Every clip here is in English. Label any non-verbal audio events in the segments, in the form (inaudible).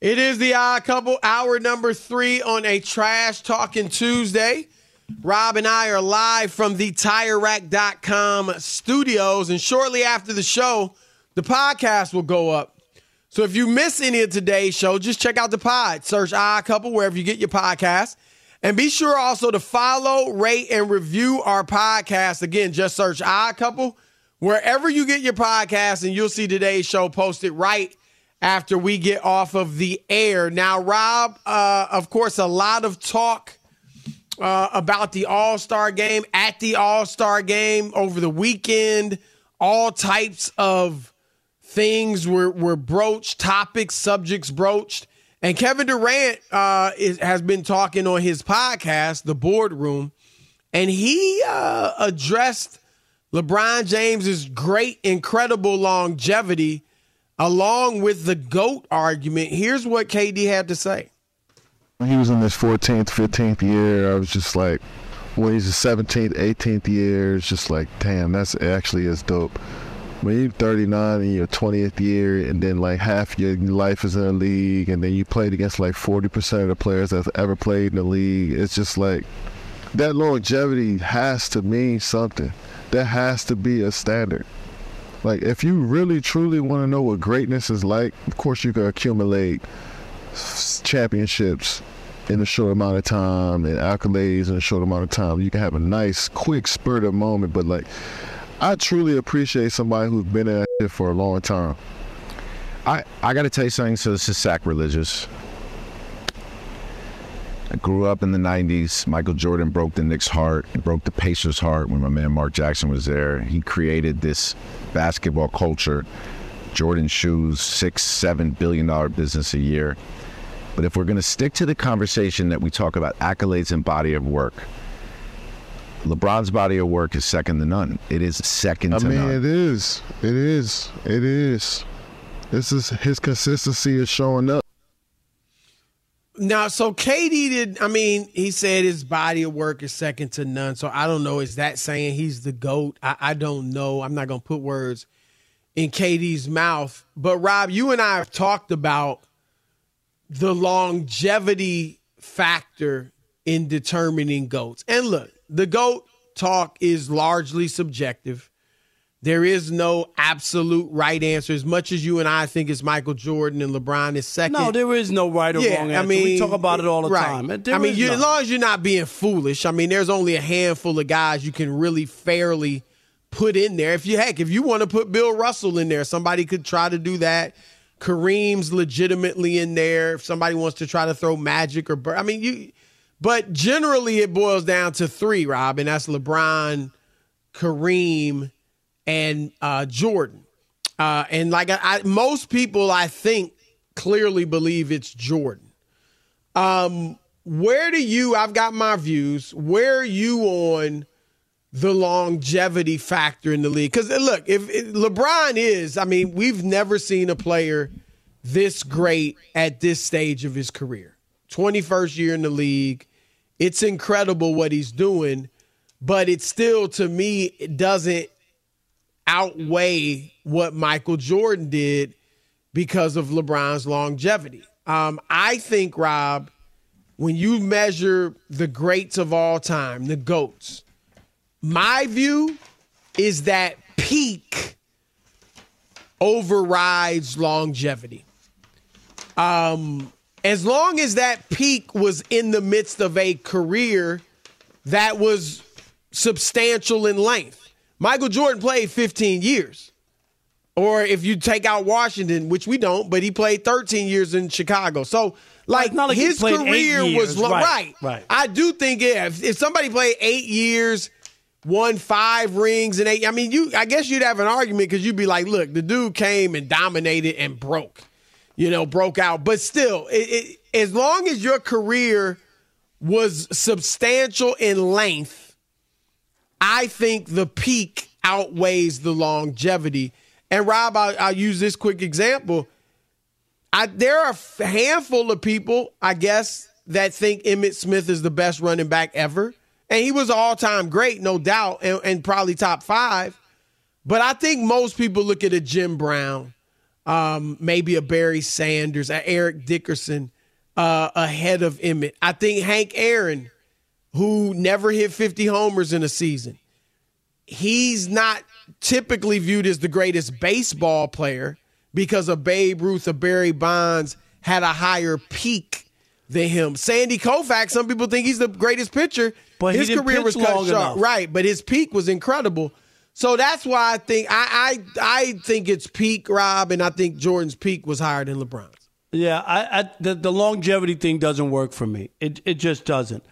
It is the odd couple, hour number three on a trash talking Tuesday. Rob and I are live from the TireRack.com studios, and shortly after the show, the podcast will go up. So if you miss any of today's show, just check out the pod. Search Odd Couple wherever you get your podcast. And be sure also to follow, rate, and review our podcast. Again, just search Odd Couple wherever you get your podcast, and you'll see today's show posted right after we get off of the air. Now, Rob, uh, of course, a lot of talk uh, about the All Star game, at the All Star game over the weekend. All types of things were, were broached, topics, subjects broached. And Kevin Durant uh, is, has been talking on his podcast, The Boardroom, and he uh, addressed LeBron James's great, incredible longevity along with the GOAT argument. Here's what KD had to say. When he was in his 14th, 15th year, I was just like, when he's his 17th, 18th year, it's just like, damn, that's actually is dope. When you're 39 in your 20th year, and then like half your life is in the league, and then you played against like 40% of the players that's ever played in the league, it's just like that longevity has to mean something. That has to be a standard. Like, if you really truly want to know what greatness is like, of course, you can accumulate championships in a short amount of time and accolades in a short amount of time. You can have a nice, quick spurt of moment, but like, I truly appreciate somebody who's been in that for a long time. I, I got to tell you something. So this is sacrilegious. I grew up in the 90s. Michael Jordan broke the Knicks' heart, broke the Pacers' heart when my man Mark Jackson was there. He created this basketball culture. Jordan shoes, six, seven billion dollar business a year. But if we're going to stick to the conversation that we talk about accolades and body of work, LeBron's body of work is second to none. It is second I to mean, none. it is. It is. It is. This is his consistency is showing up. Now, so KD did. I mean, he said his body of work is second to none. So I don't know. Is that saying he's the goat? I, I don't know. I'm not gonna put words in KD's mouth. But Rob, you and I have talked about the longevity factor in determining goats. And look, the goat talk is largely subjective. There is no absolute right answer. As much as you and I think it's Michael Jordan and LeBron is second. No, there is no right or yeah, wrong I mean, we talk about it all the right. time. There I mean, you, as long as you're not being foolish. I mean, there's only a handful of guys you can really fairly put in there. If you heck, if you want to put Bill Russell in there, somebody could try to do that. Kareem's legitimately in there. If somebody wants to try to throw Magic or I mean, you. But generally, it boils down to three, Rob, and that's LeBron, Kareem, and uh, Jordan. Uh, and like I, I, most people, I think clearly believe it's Jordan. Um, where do you? I've got my views. Where are you on the longevity factor in the league? Because look, if, if LeBron is, I mean, we've never seen a player this great at this stage of his career. 21st year in the league. It's incredible what he's doing, but it still, to me, it doesn't outweigh what Michael Jordan did because of LeBron's longevity. Um, I think, Rob, when you measure the greats of all time, the GOATs, my view is that peak overrides longevity. Um, as long as that peak was in the midst of a career that was substantial in length. Michael Jordan played 15 years. Or if you take out Washington, which we don't, but he played 13 years in Chicago. So, like, like his career was long. Right, right. right. I do think yeah, if, if somebody played eight years, won five rings and eight, I mean, you. I guess you'd have an argument because you'd be like, look, the dude came and dominated and broke, you know, broke out. But still, it, it, as long as your career was substantial in length, I think the peak outweighs the longevity. And Rob, I'll, I'll use this quick example. I, there are a handful of people, I guess, that think Emmitt Smith is the best running back ever. And he was all time great, no doubt, and, and, probably top five. But I think most people look at a Jim Brown, um, maybe a Barry Sanders, a Eric Dickerson uh, ahead of Emmitt. I think Hank Aaron, who never hit 50 homers in a season, he's not typically viewed as the greatest baseball player because of Babe Ruth or Barry Bonds had a higher peak than him. Sandy Koufax, some people think he's the greatest pitcher. But his career was cut short, enough. right? But his peak was incredible. So that's why I think I, I I think it's peak, Rob, and I think Jordan's peak was higher than LeBron's. Yeah, I, I the, the longevity thing doesn't work for me. It it just doesn't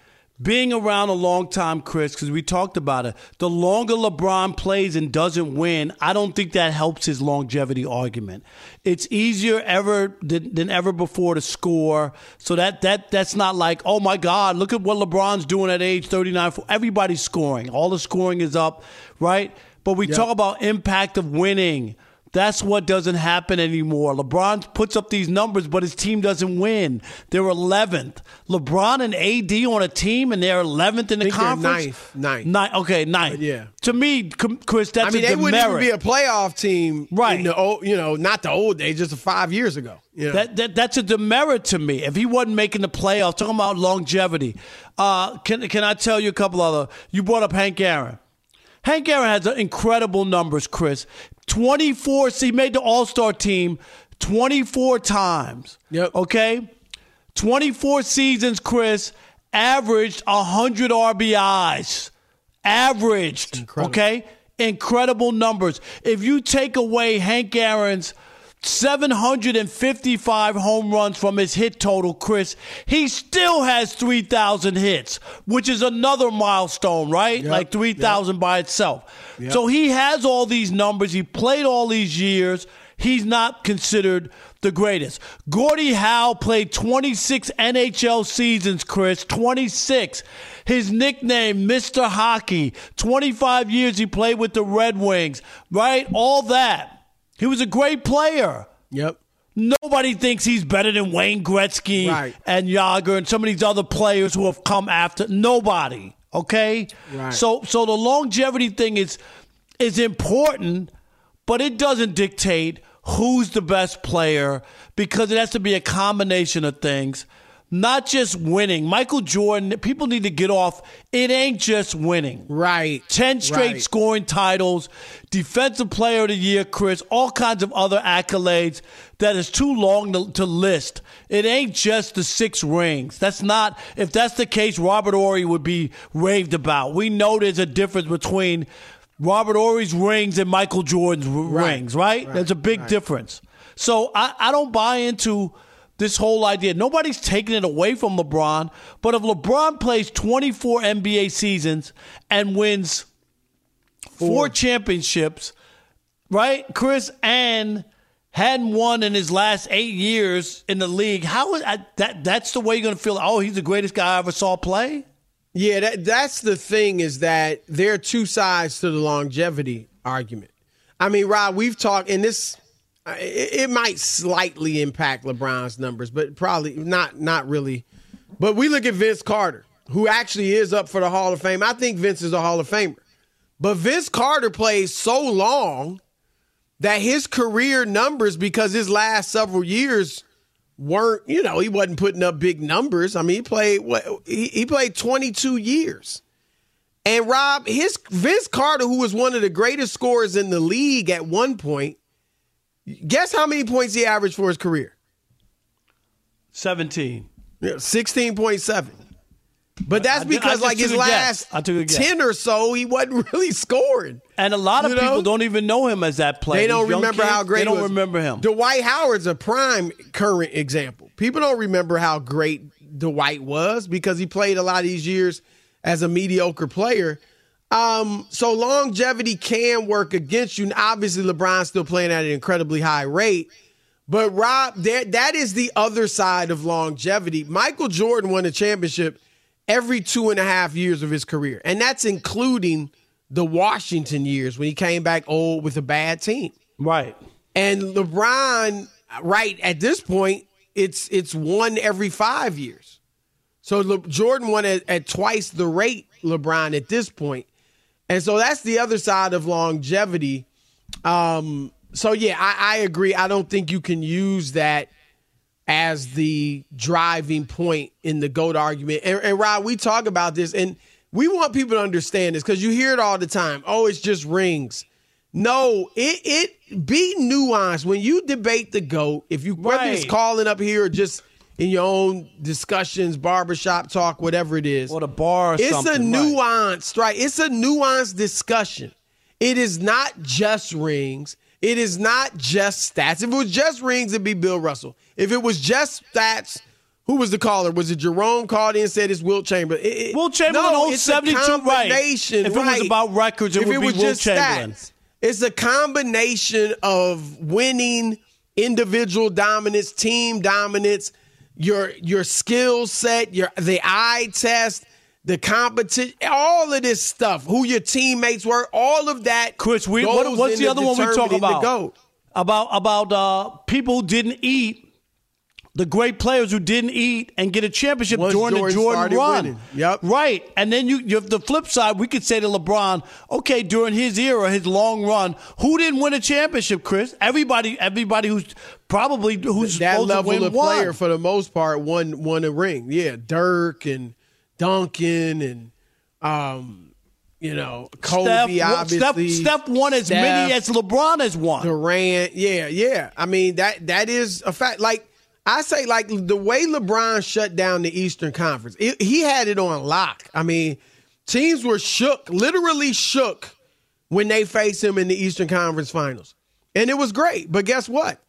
being around a long time, Chris, because we talked about it, the longer LeBron plays and doesn't win, I don't think that helps his longevity argument. It's easier ever than, than, ever before to score. So that that that's not like, oh my God, look at what LeBron's doing at age 39. Everybody's scoring. All the scoring is up, right? But we yep. talk about impact of winning. That's what doesn't happen anymore. LeBron puts up these numbers, but his team doesn't win. They're 11th. LeBron and AD on a team, and they're 11th in the conference. ninth, ninth, ninth. Okay, ninth. yeah. To me, Chris, that's a demerit. I mean, they wouldn't even be a playoff team, right? In the old, you know, not the old days, just five years ago. You know? that, that that's a demerit to me. If he wasn't making the playoffs, talking about longevity. Uh, can can I tell you a couple other? You brought up Hank Aaron. Hank Aaron has incredible numbers, Chris. 24, he made the All Star team 24 times. Yep. Okay? 24 seasons, Chris, averaged 100 RBIs. Averaged. Okay? Incredible numbers. If you take away Hank Aaron's 755 home runs from his hit total, Chris. He still has 3,000 hits, which is another milestone, right? Yep, like 3,000 yep. by itself. Yep. So he has all these numbers. He played all these years. He's not considered the greatest. Gordie Howe played 26 NHL seasons, Chris. 26. His nickname, Mr. Hockey. 25 years he played with the Red Wings, right? All that. He was a great player. Yep. Nobody thinks he's better than Wayne Gretzky right. and Jagr and some of these other players who have come after. Nobody. Okay? Right. So so the longevity thing is is important, but it doesn't dictate who's the best player because it has to be a combination of things not just winning. Michael Jordan, people need to get off. It ain't just winning. Right. 10 straight right. scoring titles, defensive player of the year, Chris, all kinds of other accolades that is too long to, to list. It ain't just the six rings. That's not, if that's the case, Robert Horry would be raved about. We know there's a difference between Robert Horry's rings and Michael Jordan's right. rings, right? right. There's a big difference. So I, I don't buy into this whole idea. Nobody's taking it away from LeBron, but if LeBron plays 24 NBA seasons and wins four, four championships, right, Chris, and hadn't won in his last eight years in the league. How is that? That's the way you're going to feel. Oh, he's the greatest guy I ever saw play. Yeah, that, that's the thing is that there are two sides to the longevity argument. I mean, Rob, we've talked, in this it, might slightly impact LeBron's numbers, but probably not. Not really. But we look at Vince Carter, who actually is up for the Hall of Fame. I think Vince is a Hall of Famer, but Vince Carter plays so long that his career numbers, because his last several years weren't, you know, he wasn't putting up big numbers. I mean, he played what he, he played 22 years. And Rob, his Vince Carter, who was one of the greatest scorers in the league at one point, guess how many points he averaged for his career? 17. Yeah, 16.7. But that's I because I like his took a guess. last I took a 10 or so, he wasn't (laughs) really scoring. And a lot of You know? people don't even know him as that player. They don't These remember kids, how great They don't remember him. Dwight Howard's a prime current example. People don't remember how great Dwight was because he played a lot of these years as a mediocre player. Um, so longevity can work against you. And obviously, LeBron's still playing at an incredibly high rate. But Rob, that that is the other side of longevity. Michael Jordan won a championship every two and a half years of his career, and that's including the Washington years when he came back old with a bad team. right. And LeBron, right at this point, it's it's one every five years. So Le- Jordan won at, at twice the rate LeBron at this point, and so that's the other side of longevity. Um, so yeah, I, I agree. I don't think you can use that as the driving point in the GOAT argument. And, and Rob, we talk about this, and we want people to understand this because you hear it all the time. Oh, it's just rings. No, it it be nuanced when you debate the GOAT. If you whether it's calling up here or just in your own discussions, barbershop talk, whatever it is. Or the bar or it's a right. nuanced, right? It's a nuanced discussion. It is not just rings. It is not just stats. If it was just rings, it'd be Bill Russell. If it was just stats, who was the caller? Was it Jerome called in and said it's Wilt Chamberlain? It- it- Wilt Chamberlain no, it's a 72, right. combination, If it was about records, it If would be was Wilt just Chamberlain. stats. It's a combination of winning, individual dominance, team dominance, your your skill set, your the eye test, the competition, all of this stuff, who your teammates were, all of that. Chris, we, what, what's the other one we talk about? About about uh, people didn't eat, the great players who didn't eat and get a championship Once during Jordan the Jordan run. winning. Yep. Right, and then you, you have the flip side. We could say to LeBron, okay, during his era, his long run, who didn't win a championship? Chris, everybody, everybody who's probably who's that supposed level of player won. for the most part won won a ring. Yeah, Dirk and Duncan and um, you know Kobe. Steph, Steph, obviously, Steph won as many as LeBron has won. Durant. Yeah, yeah. I mean that that is a fact. Like I say, like the way LeBron shut down the Eastern Conference, it, he had it on lock. I mean, teams were shook, literally shook, when they faced him in the Eastern Conference Finals, and it was great. But guess what?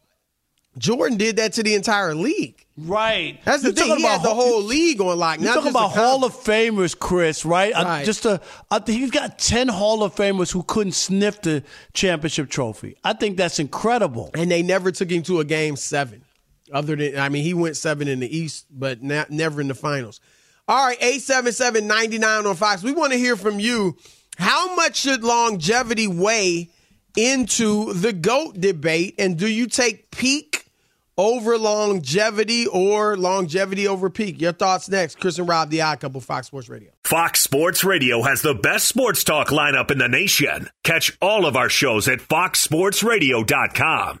Jordan did that to the entire league. Right. That's the You're thing. He had about the whole league on lock. You're talking about Hall of Famers, Chris, right? I- Right. just a, I think he's got 10 Hall of Famers who couldn't sniff the championship trophy. I think that's incredible. and they never took him to a game seven. Other than, I mean, he went seven in the East, but never in the finals. All right, 877 99 on Fox. We want to hear from you. How much should longevity weigh into the GOAT debate? And do you take peak over longevity or longevity over peak? Your thoughts next. Chris and Rob, the Odd Couple, Fox Sports Radio. Fox Sports Radio has the best sports talk lineup in the nation. Catch all of our shows at foxsportsradio.com.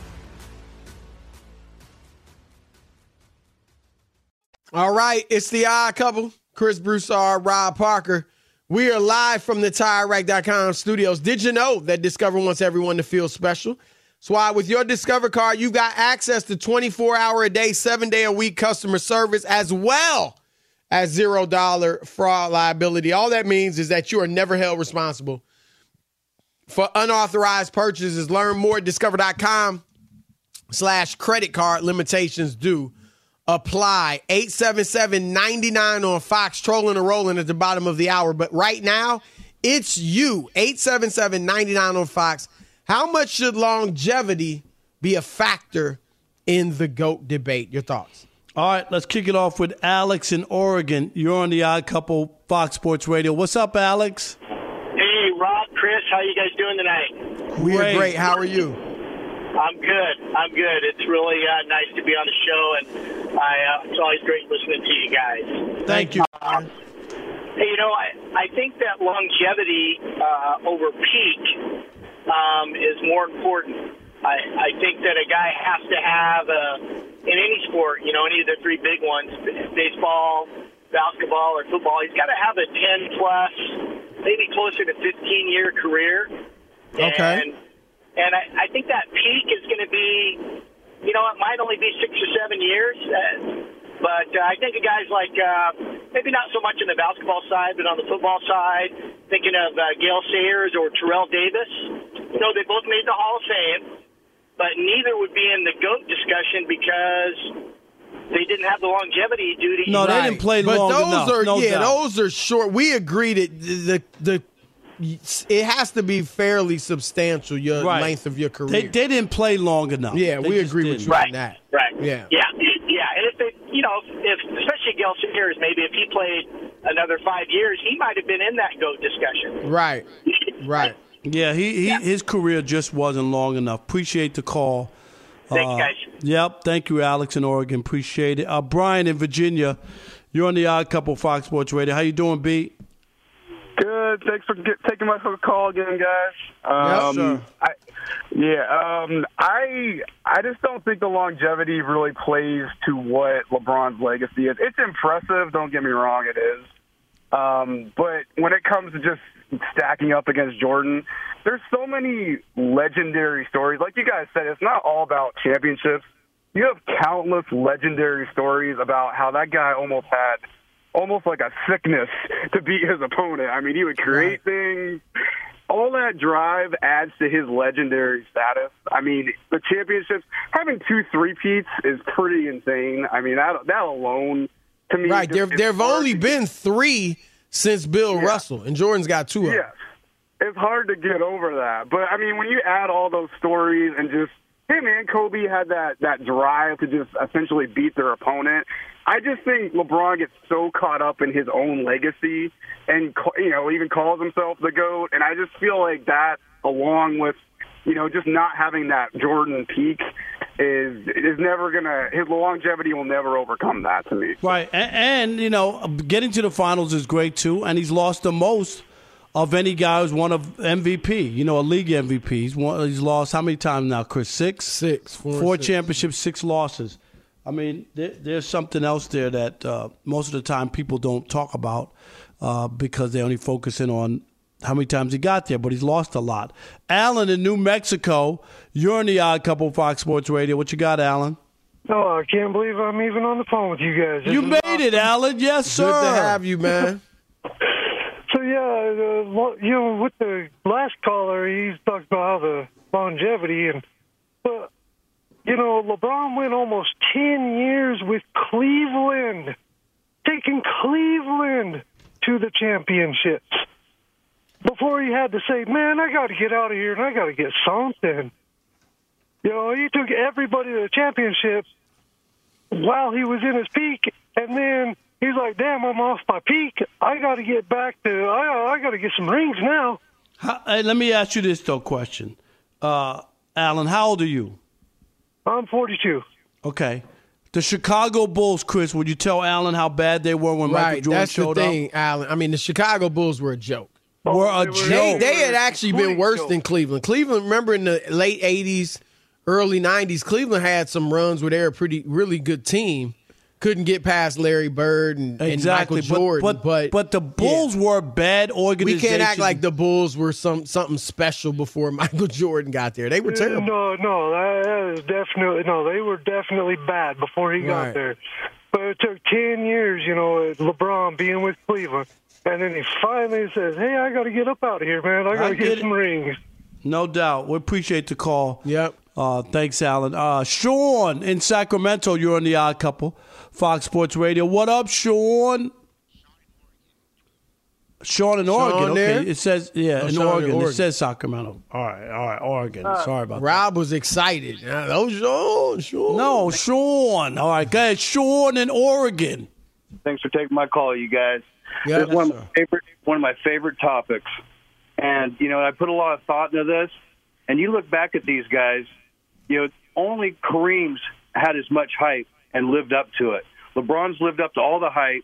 All right, it's the odd couple. Chris Broussard, Rob Parker. We are live from the TireRack.com studios. Did you know that Discover wants everyone to feel special? That's why with your Discover card, you've got access to 24 hour a day, seven day a week customer service as well as zero dollar fraud liability. All that means is that you are never held responsible for unauthorized purchases. Learn more at discover.com slash credit card limitations do apply. 877-99 on Fox, trolling and rolling at the bottom of the hour. But right now, it's you. 877-99 on Fox. How much should longevity be a factor in the GOAT debate? Your thoughts? All right, let's kick it off with Alex in Oregon. You're on the Odd Couple Fox Sports Radio. What's up, Alex? Hey, Rob, Chris, how you guys doing tonight? We are great. How are you? I'm good. I'm good. It's really uh, nice to be on the show, and I, uh, it's always great listening to you guys. Thank you. Hey, you know, I, I think that longevity uh, over peak um, is more important. I, I think that a guy has to have a, in any sport, you know, any of the three big ones, baseball, basketball, or football, he's got to have a 10 plus, maybe closer to 15 year career. Okay. And, and I, I think that peak is going to be, you know, it might only be six or seven years. Uh, but uh, I think of guys like, uh, maybe not so much on the basketball side, but on the football side, thinking of uh, Gale Sayers or Terrell Davis. You know, they both made the Hall of Fame, but neither would be in the GOAT discussion because they didn't have the longevity due to No, they didn't play but long those enough, are no yeah, doubt. those are short. We agreed that the the it has to be fairly substantial your Right. length of your career. They, they didn't play long enough. yeah, They we agree with didn't. you on that. Right. Yeah. Yeah. Yeah. And if it, you know, if especially Gale Sayers, maybe if he played another five years, he might have been in that GOAT discussion. Right. Right. Yeah, he, he his career just wasn't long enough. Appreciate the call. Thanks, Uh, guys. Yep, thank you, Alex in Oregon. Appreciate it. Uh, Brian in Virginia, You're on the Odd Couple Fox Sports Radio. How you doing, B? Good. Thanks for get, taking my call again, guys. Um, Yes, sir. I, yeah, um, I I just don't think the longevity really plays to what LeBron's legacy is. It's impressive. Don't get me wrong, it is. Um, but when it comes to just stacking up against Jordan, there's so many legendary stories. Like you guys said, it's not all about championships. You have countless legendary stories about how that guy almost had almost like a sickness to beat his opponent. I mean, he would create things. All that drive adds to his legendary status. I mean, the championships having two three-peats is pretty insane. I mean, that that alone to me, Right. There there have only been three since Bill Yeah. Russell, and Jordan's got two of them. Yes. It's hard to get over that. But I mean, when you add all those stories and just, hey man, Kobe had that that drive to just essentially beat their opponent. I just think LeBron gets so caught up in his own legacy and you know even calls himself the goat. And I just feel like that, along with you know just not having that Jordan peak, is is never gonna his longevity will never overcome that to me. Right, and, and you know, getting to the finals is great too. And he's lost the most of any guy who's won of MVP. You know, a league MVP. He's won, he's lost how many times now, Chris? Six, six, four, four six. championships, six losses. I mean, there, there's something else there that uh, most of the time people don't talk about uh, because they only focusing on how many times he got there, but he's lost a lot. Alan in New Mexico, you're on the Odd Couple Fox Sports Radio. What you got, Alan? Oh, I can't believe I'm even on the phone with you guys. This You is made it, Alan. Yes, sir. Good to have you, man. (laughs) Yeah, uh, you know, with the last caller, he talked about the longevity and, but you know, LeBron went almost ten years with Cleveland, taking Cleveland to the championships before he had to say, "Man, I got to get out of here and I got to get something." You know, he took everybody to the championships while he was in his peak, and then he's like, "Damn, I'm off my peak. I got to get back to. I, I got to get some rings now." How, hey, let me ask you this though question, uh, Alan. How old are you? I'm 42. Okay. The Chicago Bulls, Chris. Would you tell Alan how bad they were when Michael Right. Jordan That's the showed thing, Alan. I mean, the Chicago Bulls were a joke. up? Were a joke. They, they had actually been worse than Cleveland. Cleveland, remember in the late '80s, early '90s, Cleveland had some runs where they were a pretty, really good team. Couldn't get past Larry Bird and, and Exactly, Michael but- Jordan, but, but but the Bulls were a bad organization. we can't act like the Bulls were some something special before (laughs) Michael Jordan got there. They were terrible. No, no, that, that is definitely no. They were definitely bad before he got Right. there. But it took ten years, you know, LeBron being with Cleveland, and then he finally says, "Hey, I got to get up out of here, man. I got to get get it. some rings." No doubt. We appreciate the call. Yep. Uh, thanks, Alan. Uh, Sean in Sacramento, you're on the Odd Couple, Fox Sports Radio. What up, Sean? Sean in Sean Oregon. there? Okay, it says yeah Oh, in Sean in Oregon. It says Sacramento. All right, all right, Oregon. Sorry about that. Rob was excited. Uh, Oh, Sean, Sean. No, Sean. All right, go ahead. Sean in Oregon. Thanks for taking my call, you guys. Yeah, this is one yes, of my favorite one of my favorite topics. And you know, I put a lot of thought into this. And you look back at these guys, you know, only Kareem's had as much hype and lived up to it. LeBron's lived up to all the hype.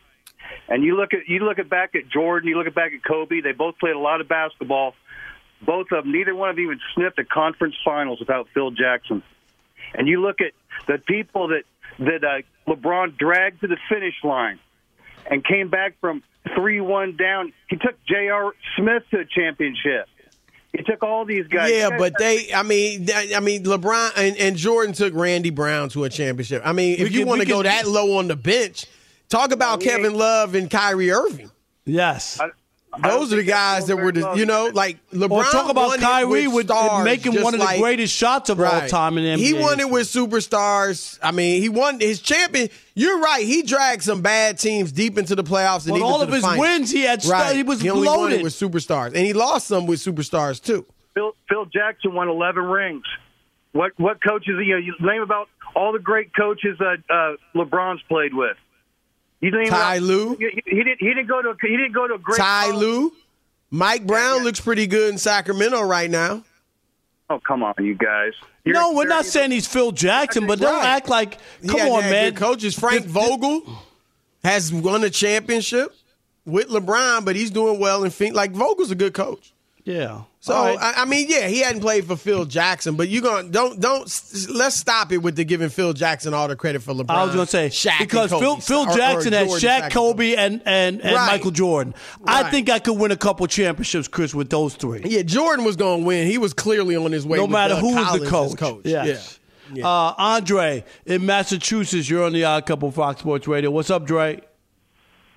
And you look at you look at back at Jordan, you look at back at Kobe. They both played a lot of basketball. Both of them, neither one of them even sniffed a conference finals without Phil Jackson. And you look at the people that that uh, LeBron dragged to the finish line and came back from three one down. He took J.R. Smith to a championship. He took all these guys. Yeah, but they, I mean, I mean, LeBron and, and Jordan took Randy Brown to a championship. I mean, if We you want to go can- that low on the bench, talk about Kevin Love and Kyrie Irving. Yes. Those are the guys that were, the, you know, like LeBron. Or talk about won it Kyrie with, with- making one of the greatest shots of all time in the He won it with superstars. I mean, he won his champion. You're right. He dragged some bad teams deep into the playoffs and But all of the his finals. wins, he had stu- right. he was only won it with superstars, and he lost some with superstars too. Phil, Phil Jackson won 11 rings. What what coaches? You know, you name about all the great coaches that uh, LeBron's played with. You name Ty about- Lue? He, he didn't. He didn't go to. He didn't go to a great. Ty college. Lue, Mike Brown looks pretty good in Sacramento right now. Oh come on, you guys. no, we're not saying he's Phil Jackson, but don't Right. act like. Come had- on, had man. coaches Frank Vogel has won a championship with LeBron, but he's doing well and think like Vogel's a good coach. Yeah. So right. I, I mean, yeah, he hadn't played for Phil Jackson, but you going to, don't don't let's stop it with the giving Phil Jackson all the credit for LeBron. I was going to say Shaq because Phil, Phil or- or Jackson had Jordan, Shaq, and Kobe, and and, and Right. Michael Jordan. I think I could win a couple championships, Chris, with those three. Yeah, Jordan was going to win. He was clearly on his way. no matter who was the coach. coach. Yes. Yeah. Uh, Andre in Massachusetts, you're on the Odd Couple Fox Sports Radio. What's up, Dre?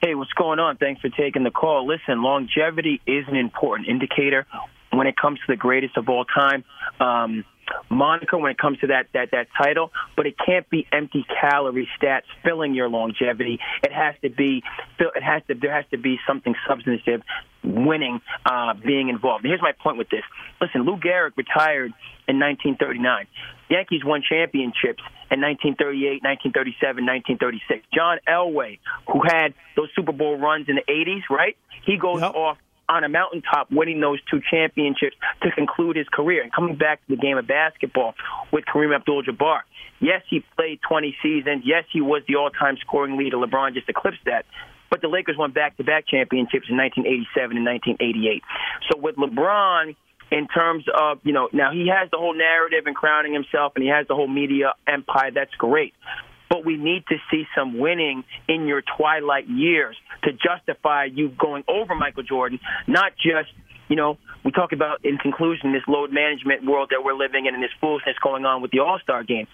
Hey, what's going on? Thanks for taking the call. Listen, longevity is an important indicator when it comes to the greatest of all time. Um, moniker when it comes to that, that that title, but it can't be empty calorie stats filling your longevity. It has to be it has to there has to be something substantive, winning, uh, being involved. And here's my point with this. Listen, Lou Gehrig retired in 1939. Yankees won championships in 1938, 1937, 1936. John Elway, who had those Super Bowl runs in the 80s, right? He goes off on a mountaintop winning those two championships to conclude his career. And coming back to the game of basketball with Kareem Abdul-Jabbar. Yes, he played 20 seasons. Yes, he was the all-time scoring leader. LeBron just eclipsed that. But the Lakers won back-to-back championships in 1987 and 1988. So with LeBron, in terms of, you know, now he has the whole narrative and crowning himself and he has the whole media empire. That's great. But we need to see some winning in your twilight years to justify you going over Michael Jordan, not just, you know, we talk about in conclusion this load management world that we're living in and this foolishness going on with the All Star game.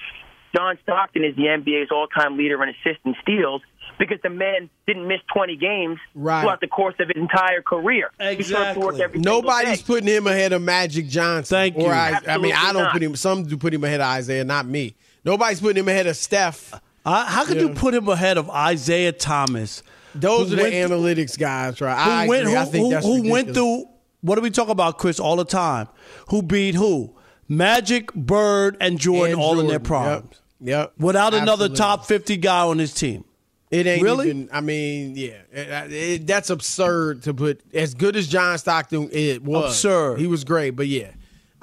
John Stockton is the NBA's all time leader in assists and steals because the man didn't miss 20 games Right. throughout the course of his entire career. He showed up to work every Nobody's day. putting him ahead of Magic Johnson. Thank Or you. I, I mean, I don't not. put him. Some do put him ahead of Isiah, not me. Nobody's putting him ahead of Steph. Uh, how could you put him ahead of Isiah Thomas? Those are the analytics guys, right? Who I went, who, who- that's who went through? What do we talk about, Chris, all the time? Who beat who? Magic, Bird, and Jordan, And all in their primes. Yep. yep. Without another top fifty guy on his team. It ain't Really? even. I mean, yeah, It- it- that's absurd to put. As good as John Stockton it was, Absurd. He was great, but yeah,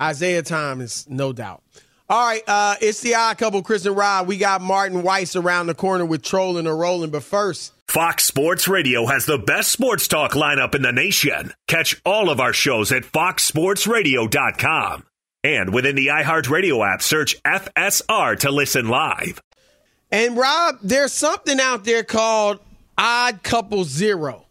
Isiah Thomas, no doubt. All right, uh, it's the odd couple, Chris and Rod. We got Martin Weiss around the corner with trolling or rolling, but first. Fox Sports Radio has the best sports talk lineup in the nation. Catch all of our shows at foxsportsradio.com. And within the iHeartRadio app, search FSR to listen live. And Rob, there's something out there called Odd Couple Zero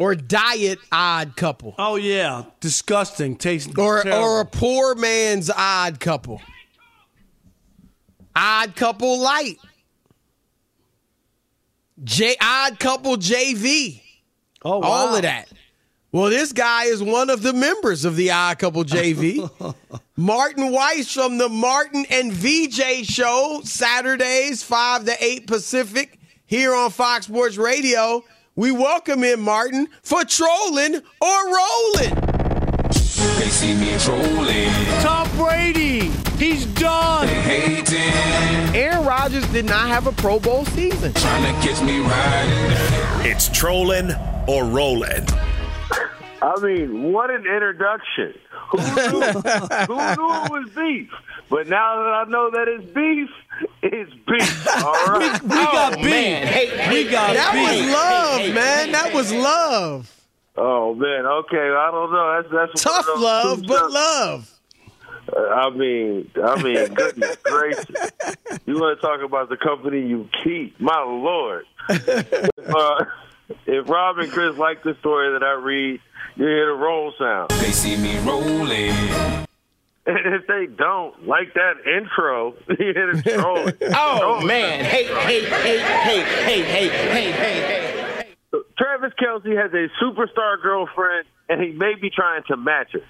or Diet Odd Couple. Oh yeah, disgusting. Tastes Or terrible. or a poor man's Odd Couple. Odd Couple Light. J Odd Couple JV. Oh, wow. All of that. Well, this guy is one of the members of the Odd Couple JV. (laughs) Martin Weiss from the Martin and VJ show, Saturdays, 5 to 8 Pacific, here on Fox Sports Radio. We welcome in Martin for trolling or rolling. They see me rolling. Tom Brady, he's done. Hating. Aaron Rodgers did not have a Pro Bowl season. Trying to catch me riding. It's trolling or rolling. I mean, what an introduction. Who knew, (laughs) who knew it was beef? But now that I know that it's beef, it's beef. All right. We got beef. we got That beef. was love, man. That was love. Oh man, okay. I don't know. That's that's Tough one of those love, but stuff- love. I mean, I mean, goodness gracious. You want to talk about the company you keep? My lord. (laughs) uh, if Rob and Chris like the story that I read, you hear the roll sound. They see me rolling. And (laughs) if they don't like that intro, (laughs) you hear the trolling. (laughs) Oh, Trolling. man. Hey, hey, hey, hey, hey, hey, hey, hey, hey. Travis Kelce has a superstar girlfriend, and he may be trying to match her.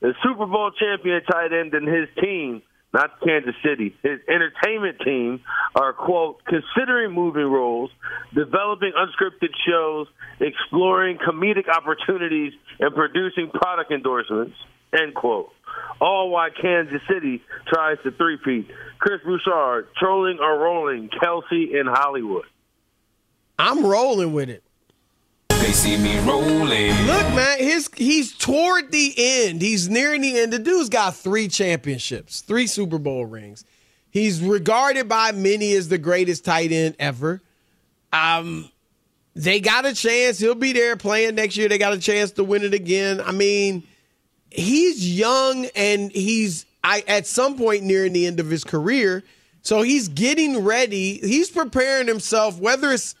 The Super Bowl champion tight end and his team, not Kansas City, his entertainment team, are, quote, considering moving roles, developing unscripted shows, exploring comedic opportunities, and producing product endorsements, end quote. All while Kansas City tries to three-peat. Chris Broussard, trolling or rolling, Kelce in Hollywood. I'm rolling with it. They see me rolling. Look, man, his he's toward the end. He's nearing the end. The dude's got three championships, three Super Bowl rings. He's regarded by many as the greatest tight end ever. Um, they got a chance. He'll be there playing next year. They got a chance to win it again. I mean, he's young and he's I at some point nearing the end of his career. So he's getting ready. He's preparing himself, whether it's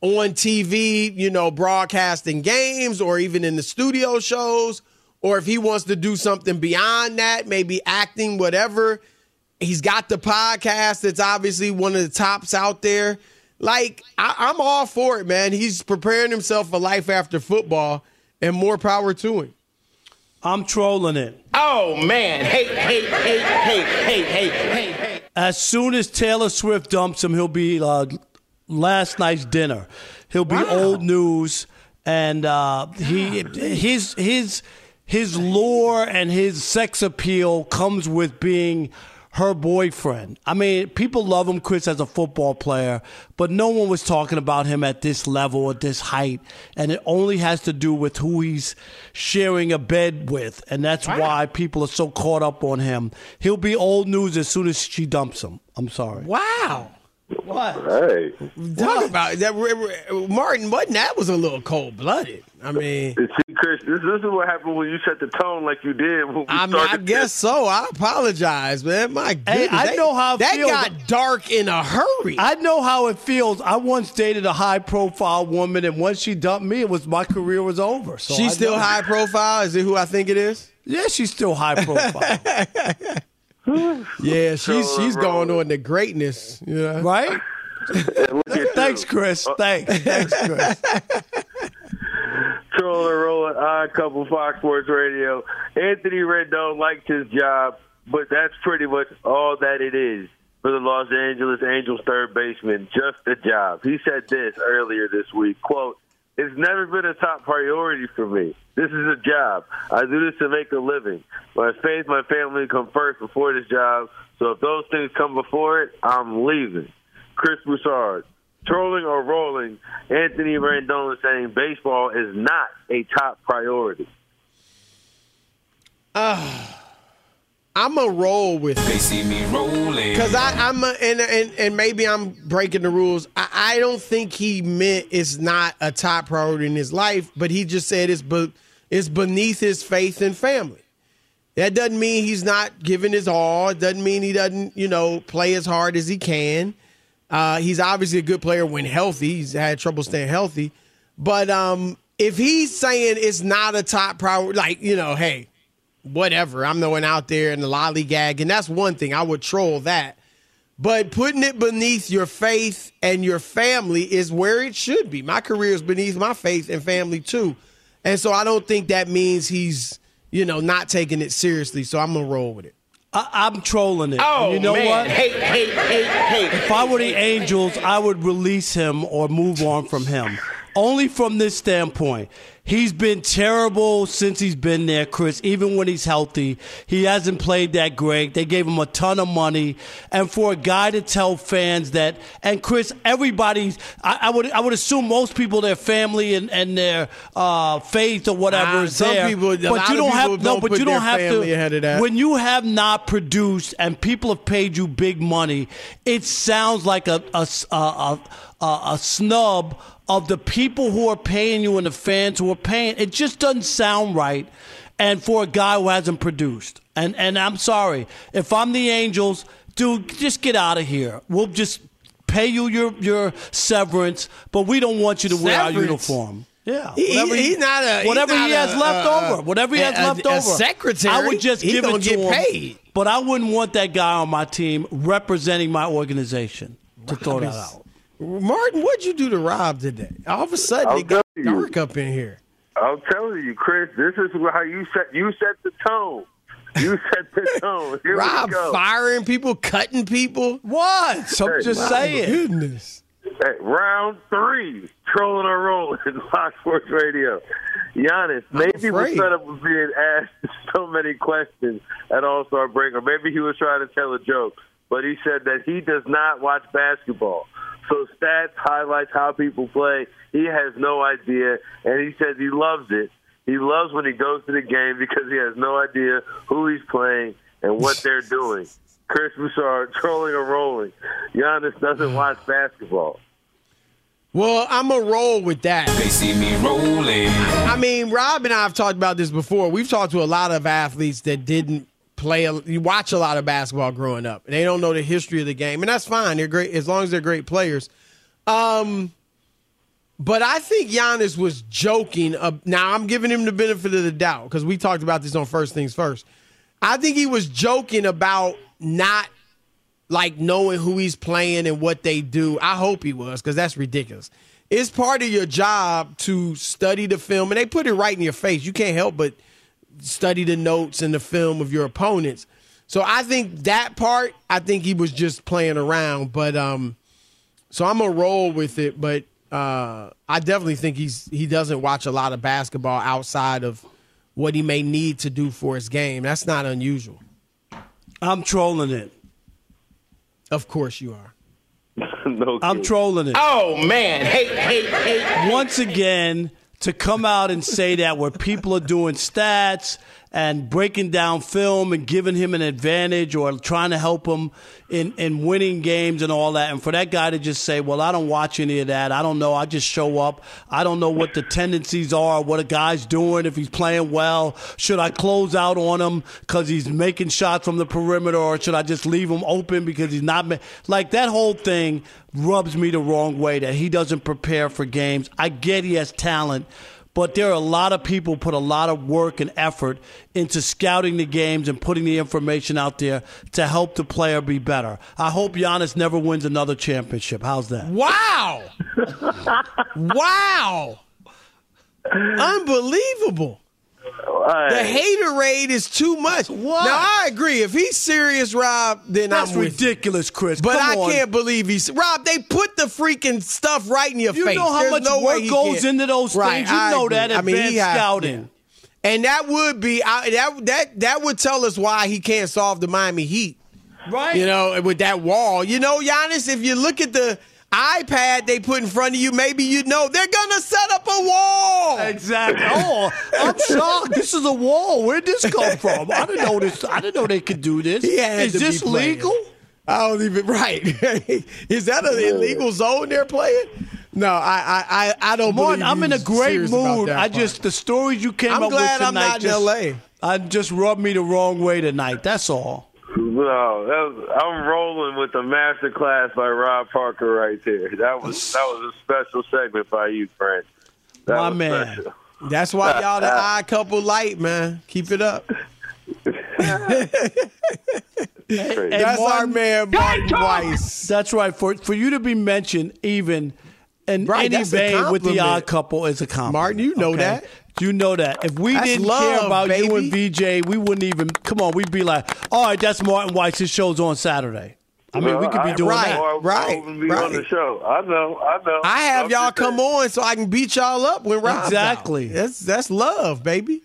on TV, you know, broadcasting games or even in the studio shows, or if he wants to do something beyond that, maybe acting, whatever. He's got the podcast that's obviously one of the tops out there. Like, I, am all for it, man. He's preparing himself for life after football, and more power to him. I'm trolling it. Oh man! Hey, hey, hey, hey, hey, hey, hey, hey. As soon as Taylor Swift dumps him, he'll be uh, last night's dinner. He'll be wow. old news, and uh, he his his his lore and his sex appeal comes with being her boyfriend. I mean, people love him, Chris, as a football player, but no one was talking about him at this level, at this height. And it only has to do with who he's sharing a bed with. And that's wow. why people are so caught up on him. He'll be old news as soon as she dumps him. I'm sorry. Wow. What? Hey, talk about that, Martin. What that was a little cold blooded. I mean, see, Chris, this, this, is what happened when you set the tone like you did. I mean, I guess so. I apologize, man. My goodness, hey, I know how that feels. got dark in a hurry. I know how it feels. I once dated a high profile woman, and once she dumped me, it was my career was over. So she's I still know. high profile. Is it who I think it is? Yeah, she's still high profile. (laughs) (sighs) yeah, she's she's going on to greatness. Yeah, right. (laughs) Thanks, Chris. Uh, Thanks. Thanks, Chris. (laughs) Trolling rolling odd couple Fox Sports Radio. Anthony Rendon likes his job, but that's pretty much all that it is for the Los Angeles Angels third baseman. Just a job. He said this earlier this week. Quote, it's never been a top priority for me. This is a job. I do this to make a living. My faith, my family come first before this job. So if those things come before it, I'm leaving. Chris Broussard. Trolling or rolling, Anthony Rendon is saying baseball is not a top priority. Uh, I'm a roll with They see me rolling. Because I'm a, and, and and maybe I'm breaking the rules. I, I don't think he meant it's not a top priority in his life, but he just said it's be, it's beneath his faith and family. That doesn't mean he's not giving his all. It doesn't mean he doesn't, you know, play as hard as he can. Uh, he's obviously a good player when healthy. He's had trouble staying healthy. But um, if he's saying it's not a top priority, like, you know, hey, whatever, I'm the one out there in the lollygag, and that's one thing. I would troll that. But putting it beneath your faith and your family is where it should be. My career is beneath my faith and family too. And so I don't think that means he's, you know, not taking it seriously. So I'm going to roll with it. I, am trolling it. Oh, and you know man. what? Hey, hey, hey, hey. If I were the Angels, I would release him or move on from him. Only from this standpoint. He's been terrible since he's been there, Chris. Even when he's healthy, he hasn't played that great. They gave him a ton of money, and for a guy to tell fans that, and Chris, everybody's, I, I would, I would assume most people, their family and, and their uh, faith or whatever is some there. people- but you don't have no, but you don't have to. ahead of that. When you have not produced and people have paid you big money, it sounds like a a, a, a, a, a snub of the people who are paying you and the fans who are paying. It just doesn't sound right. And for a guy who hasn't produced, and and I'm sorry if I'm the Angels, dude, just get out of here. We'll just pay you your your severance, but we don't want you to wear our uniform. Yeah, He- whatever he- he- he's not a- whatever he has a- left uh, over, whatever he has a- left a over, secretary, I would just give gonna it to get him. paid. But I wouldn't want that guy on my team representing my organization to throw that out. Martin, what'd you do to Rob today? All of a sudden, I'll it got tell dark up in here. I'm telling you, Chris, this is how you set you set the tone. You (laughs) set the tone. Here Rob we go. firing people, cutting people. What? So I'm just My saying. Goodness. Hey, round three, trolling or rolling, (laughs) Fox Sports Radio. Giannis, maybe he was afraid. fed up with being asked (laughs) so many questions at All Star break, or maybe he was trying to tell a joke. But he said that he does not watch basketball. So stats, highlights, how people play, he has no idea. And he says he loves it. He loves when he goes to the game because he has no idea who he's playing and what they're doing. Chris Broussard, (laughs) trolling or rolling. Giannis doesn't watch basketball. Well, I'm a roll with that. They see me rolling. I mean, Rob and I have talked about this before. We've talked to a lot of athletes that didn't play. A, you watch a lot of basketball growing up. They don't know the history of the game, and that's fine. They're great as long as they're great players. Um, but I think Giannis was joking. Uh, now I'm giving him the benefit of the doubt because we talked about this on First Things First. I think he was joking about not like knowing who he's playing and what they do. I hope he was because that's ridiculous. It's part of your job to study the film, and they put it right in your face. You can't help but study the notes and the film of your opponents. So I think that part, I think he was just playing around. But um, so I'm gonna roll with it. But uh, I definitely think he's he doesn't watch a lot of basketball outside of what he may need to do for his game. That's not unusual. I'm trolling it. Of course you are. (laughs) no I'm trolling it. Oh man, hate, hate, hate. Once again, to come out and say that where people are doing stats and breaking down film and giving him an advantage or trying to help him in, in winning games and all that. And for that guy to just say, well, I don't watch any of that. I don't know. I just show up. I don't know what the tendencies are, what a guy's doing, if he's playing well. Should I close out on him because he's making shots from the perimeter or should I just leave him open because he's not? Ma-? Like that whole thing rubs me the wrong way that he doesn't prepare for games. I get he has talent but there are a lot of people put a lot of work and effort into scouting the games and putting the information out there to help the player be better. I hope Giannis never wins another championship. How's that? Wow! (laughs) wow! Unbelievable. The hater rate is too much. What? Now I agree. If he's serious, Rob, then That's I'm ridiculous, Chris. But Come I on. can't believe he's Rob. They put the freaking stuff right in your You face. You know how There's much no work goes into those right, things. You I know agree. that I mean, he scouting. And that would be I, that that that would tell us why he can't solve the Miami Heat. Right. You know, with that wall. You know, Giannis, if you look at the iPad they put in front of you, maybe you know they're gonna set up a wall. Exactly. Oh, I'm shocked. This is a wall. Where'd this come from? I didn't know this. I didn't know they could do this. He Is this legal? I don't even right. (laughs) Is that an illegal zone they're playing? No, I I I, I don't Martin, believe I'm in a great mood. that I part. just the stories you came I'm up glad with I'm tonight not in just, LA. I just rubbed me the wrong way tonight. That's all. No, that was, I'm rolling with the master class by Rob Parker right there. That was that was a special segment by you, Frank. That My man. special. That's why (laughs) y'all the odd couple light, man. Keep it up. And That's our man, Martin Weiss. That's right. For for you to be mentioned even in Right, any that's vein with the odd couple is a compliment. Martin, you know okay? that. You know that. If we That's didn't love, care about you and VJ, we wouldn't even come on. We'd be like, all right, that's Martin Weiss. His show's on Saturday. I mean, we could be I- doing right, that. I, right, I wouldn't on right. the show. I know, I know. I have I'm y'all come saying. on so I can beat y'all up when Rob's Exactly. out. That's that's love, baby.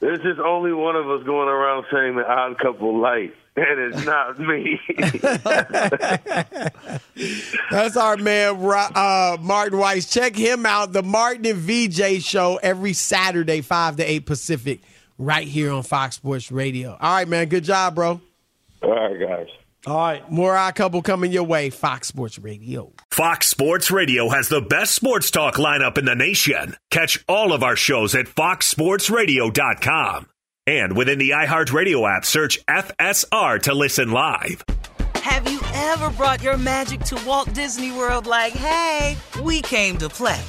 There's just only one of us going around saying the odd couple light, and it's not me. (laughs) That's our man, uh, Martin Weiss. Check him out, the Martin and VJ show every Saturday, 5 to 8 Pacific, right here on Fox Sports Radio. All right, man. Good job, bro. All right, guys. All right. More odd couple coming your way, Fox Sports Radio. Fox Sports Radio has the best sports talk lineup in the nation. Catch all of our shows at foxsportsradio.com. And within the iHeartRadio app, search FSR to listen live. Have you ever brought your magic to Walt Disney World like, hey, we came to play?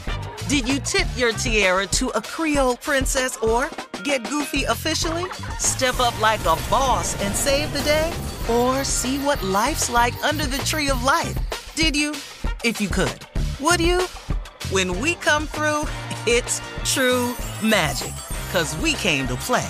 Did you tip your tiara to a Creole princess or get goofy officially? Step up like a boss and save the day? Or see what life's like under the tree of life? Did you? If you could. Would you? When we come through, it's true magic. Cause we came to play.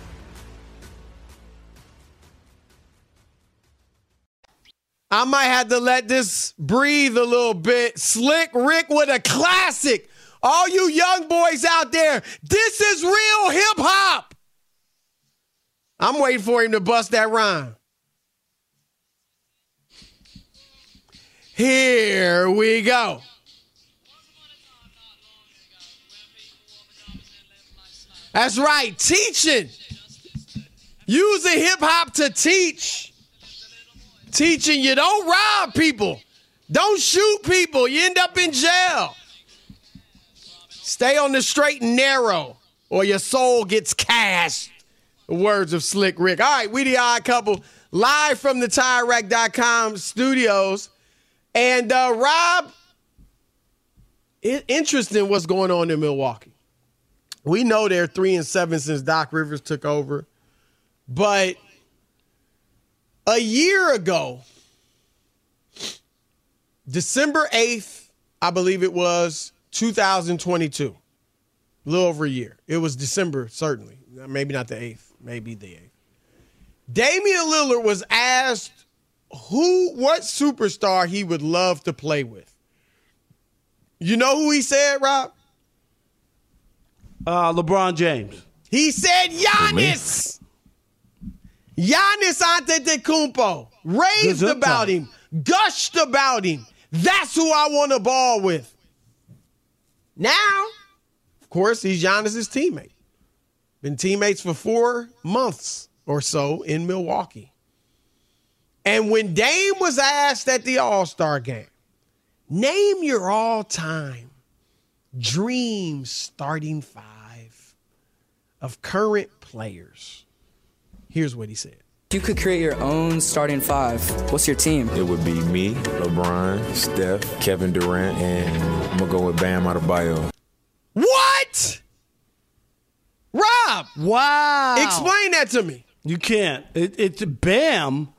I might have to let this breathe a little bit. Slick Rick with a classic. All you young boys out there, this is real hip hop. I'm waiting for him to bust that rhyme. Here we go. That's right, teaching. Using hip hop to teach. Teaching you don't rob people, don't shoot people, you end up in jail. Stay on the straight and narrow, or your soul gets cast. The words of Slick Rick. All right, we the odd couple live from the TireRack.com studios. And uh, Rob, it, interesting what's going on in Milwaukee. We know they're three and seven since Doc Rivers took over, but a year ago, December 8th, I believe it was 2022, a little over a year. It was December, certainly. Maybe not the 8th, maybe the 8th. Damian Lillard was asked who, what superstar he would love to play with. You know who he said, Rob? Uh, LeBron James. He said Giannis. Giannis Antetokounmpo raved about him, gushed about him. That's who I want to ball with. Now, of course, he's Giannis's teammate. Been teammates for four months or so in Milwaukee. And when Dame was asked at the All Star game, name your all time dream starting five of current players. Here's what he said. You could create your own starting five, what's your team? It would be me, LeBron, Steph, Kevin Durant, and I'm gonna go with Bam Adebayo. What? Rob, Wow. explain that to me. You can't. It, it's Bam.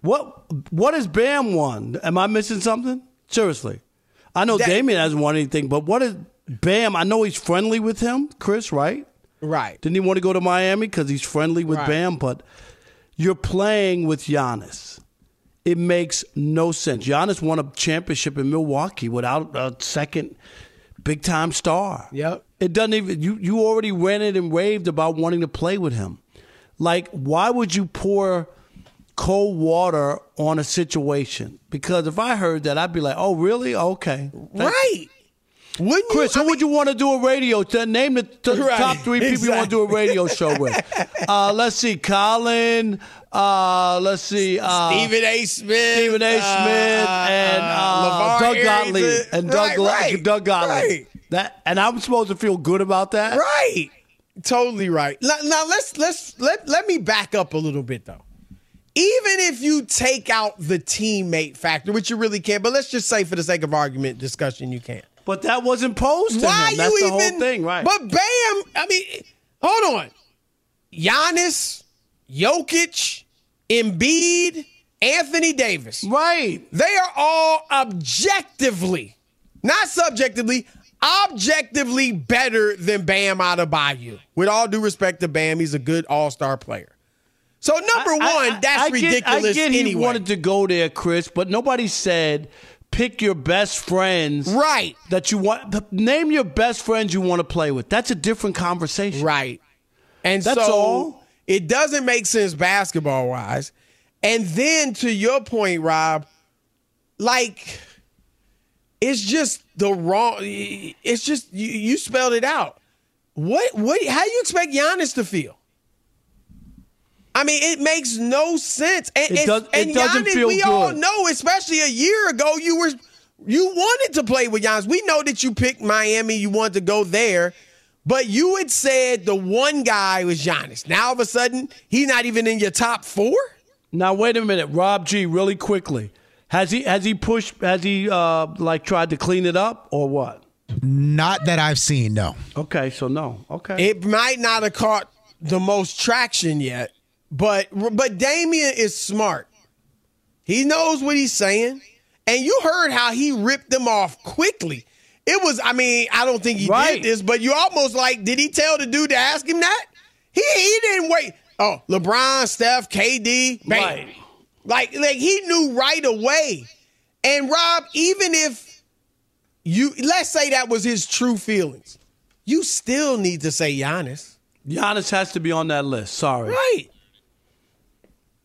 What what has Bam won? Am I missing something? Seriously. I know That- Damian hasn't won anything, but what is Bam? I know he's friendly with him, Chris, right? Right. Didn't he want to go to Miami because he's friendly with Right. Bam? But you're playing with Giannis. It makes no sense. Giannis won a championship in Milwaukee without a second big time star. Yep. It doesn't even you you already ranted and raved about wanting to play with him. Like, why would you pour cold water on a situation? Because if I heard that, I'd be like, "Oh, really? Okay, Right. Wouldn't Chris, you? who would you want to do a radio? To name the, the Right, top three people you want to do a radio show with. (laughs) Uh, let's see, Colin. Uh, let's see, uh, Stephen A. Smith. Stephen A. Smith uh, and uh, Doug. Gottlieb and Doug, Right, right, Doug Gottlieb. right. That and I'm supposed to feel good about that. Right. Totally right. Now, now let's let's let let me back up a little bit though. Even if you take out the teammate factor, which you really can't, but let's just say for the sake of argument discussion, you can't. But that wasn't posed to Why him. That's you the even? whole thing, right? But Bam, I mean, hold on. Giannis, Jokic, Embiid, Anthony Davis. Right. They are all objectively, not subjectively, objectively better than Bam Adebayo. With all due respect to Bam, he's a good all-star player. So number one, I- I- that's I get- ridiculous I get he anyway. wanted to go there, Chris, but nobody said pick your best friends. Right. That you want. Name your best friends you want to play with. That's a different conversation. Right. And That's so all. it doesn't make sense basketball wise. And then to your point, Rob, like it's just the wrong. It's just you, you spelled it out. What what? How you expect Giannis to feel? I mean, it makes no sense. And, It does- and it doesn't Giannis, feel we all know, especially a year ago, you were you wanted to play with Giannis. We know that you picked Miami, you wanted to go there, but you had said the one guy was Giannis. Now all of a sudden, he's not even in your top four. Now wait a minute, Rob G. Really quickly, has he has he pushed? Has he uh, like tried to clean it up or what? Not that I've seen. No. Okay, so no. Okay. It might not have caught the most traction yet, but but Damian is smart. He knows what he's saying, and you heard how he ripped them off quickly. It was, I mean, I don't think he Right. did this, but you almost like, did he tell the dude to ask him that? He he didn't wait. Oh, LeBron, Steph, KD, bam. Right. Like like he knew right away. And Rob, even if you let's say that was his true feelings, you still need to say Giannis. Giannis has to be on that list. Sorry. Right.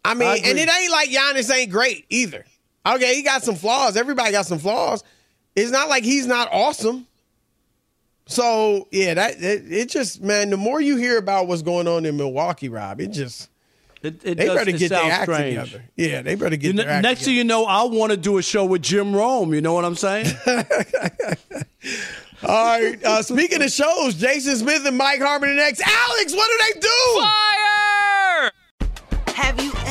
I mean, I and it ain't like Giannis ain't great either. Okay, he got some flaws. Everybody got some flaws. It's not like he's not awesome. So yeah, that it, it just man, the more you hear about what's going on in Milwaukee, Rob, it just It, it they does, better get their act strange. together. Yeah, they better get You their kn- act next thing you know, I want to do a show with Jim Rome. You know what I'm saying? (laughs) All right. Uh, speaking of shows, Jason Smith and Mike Harmon and X. Alex, what do they do? Fire!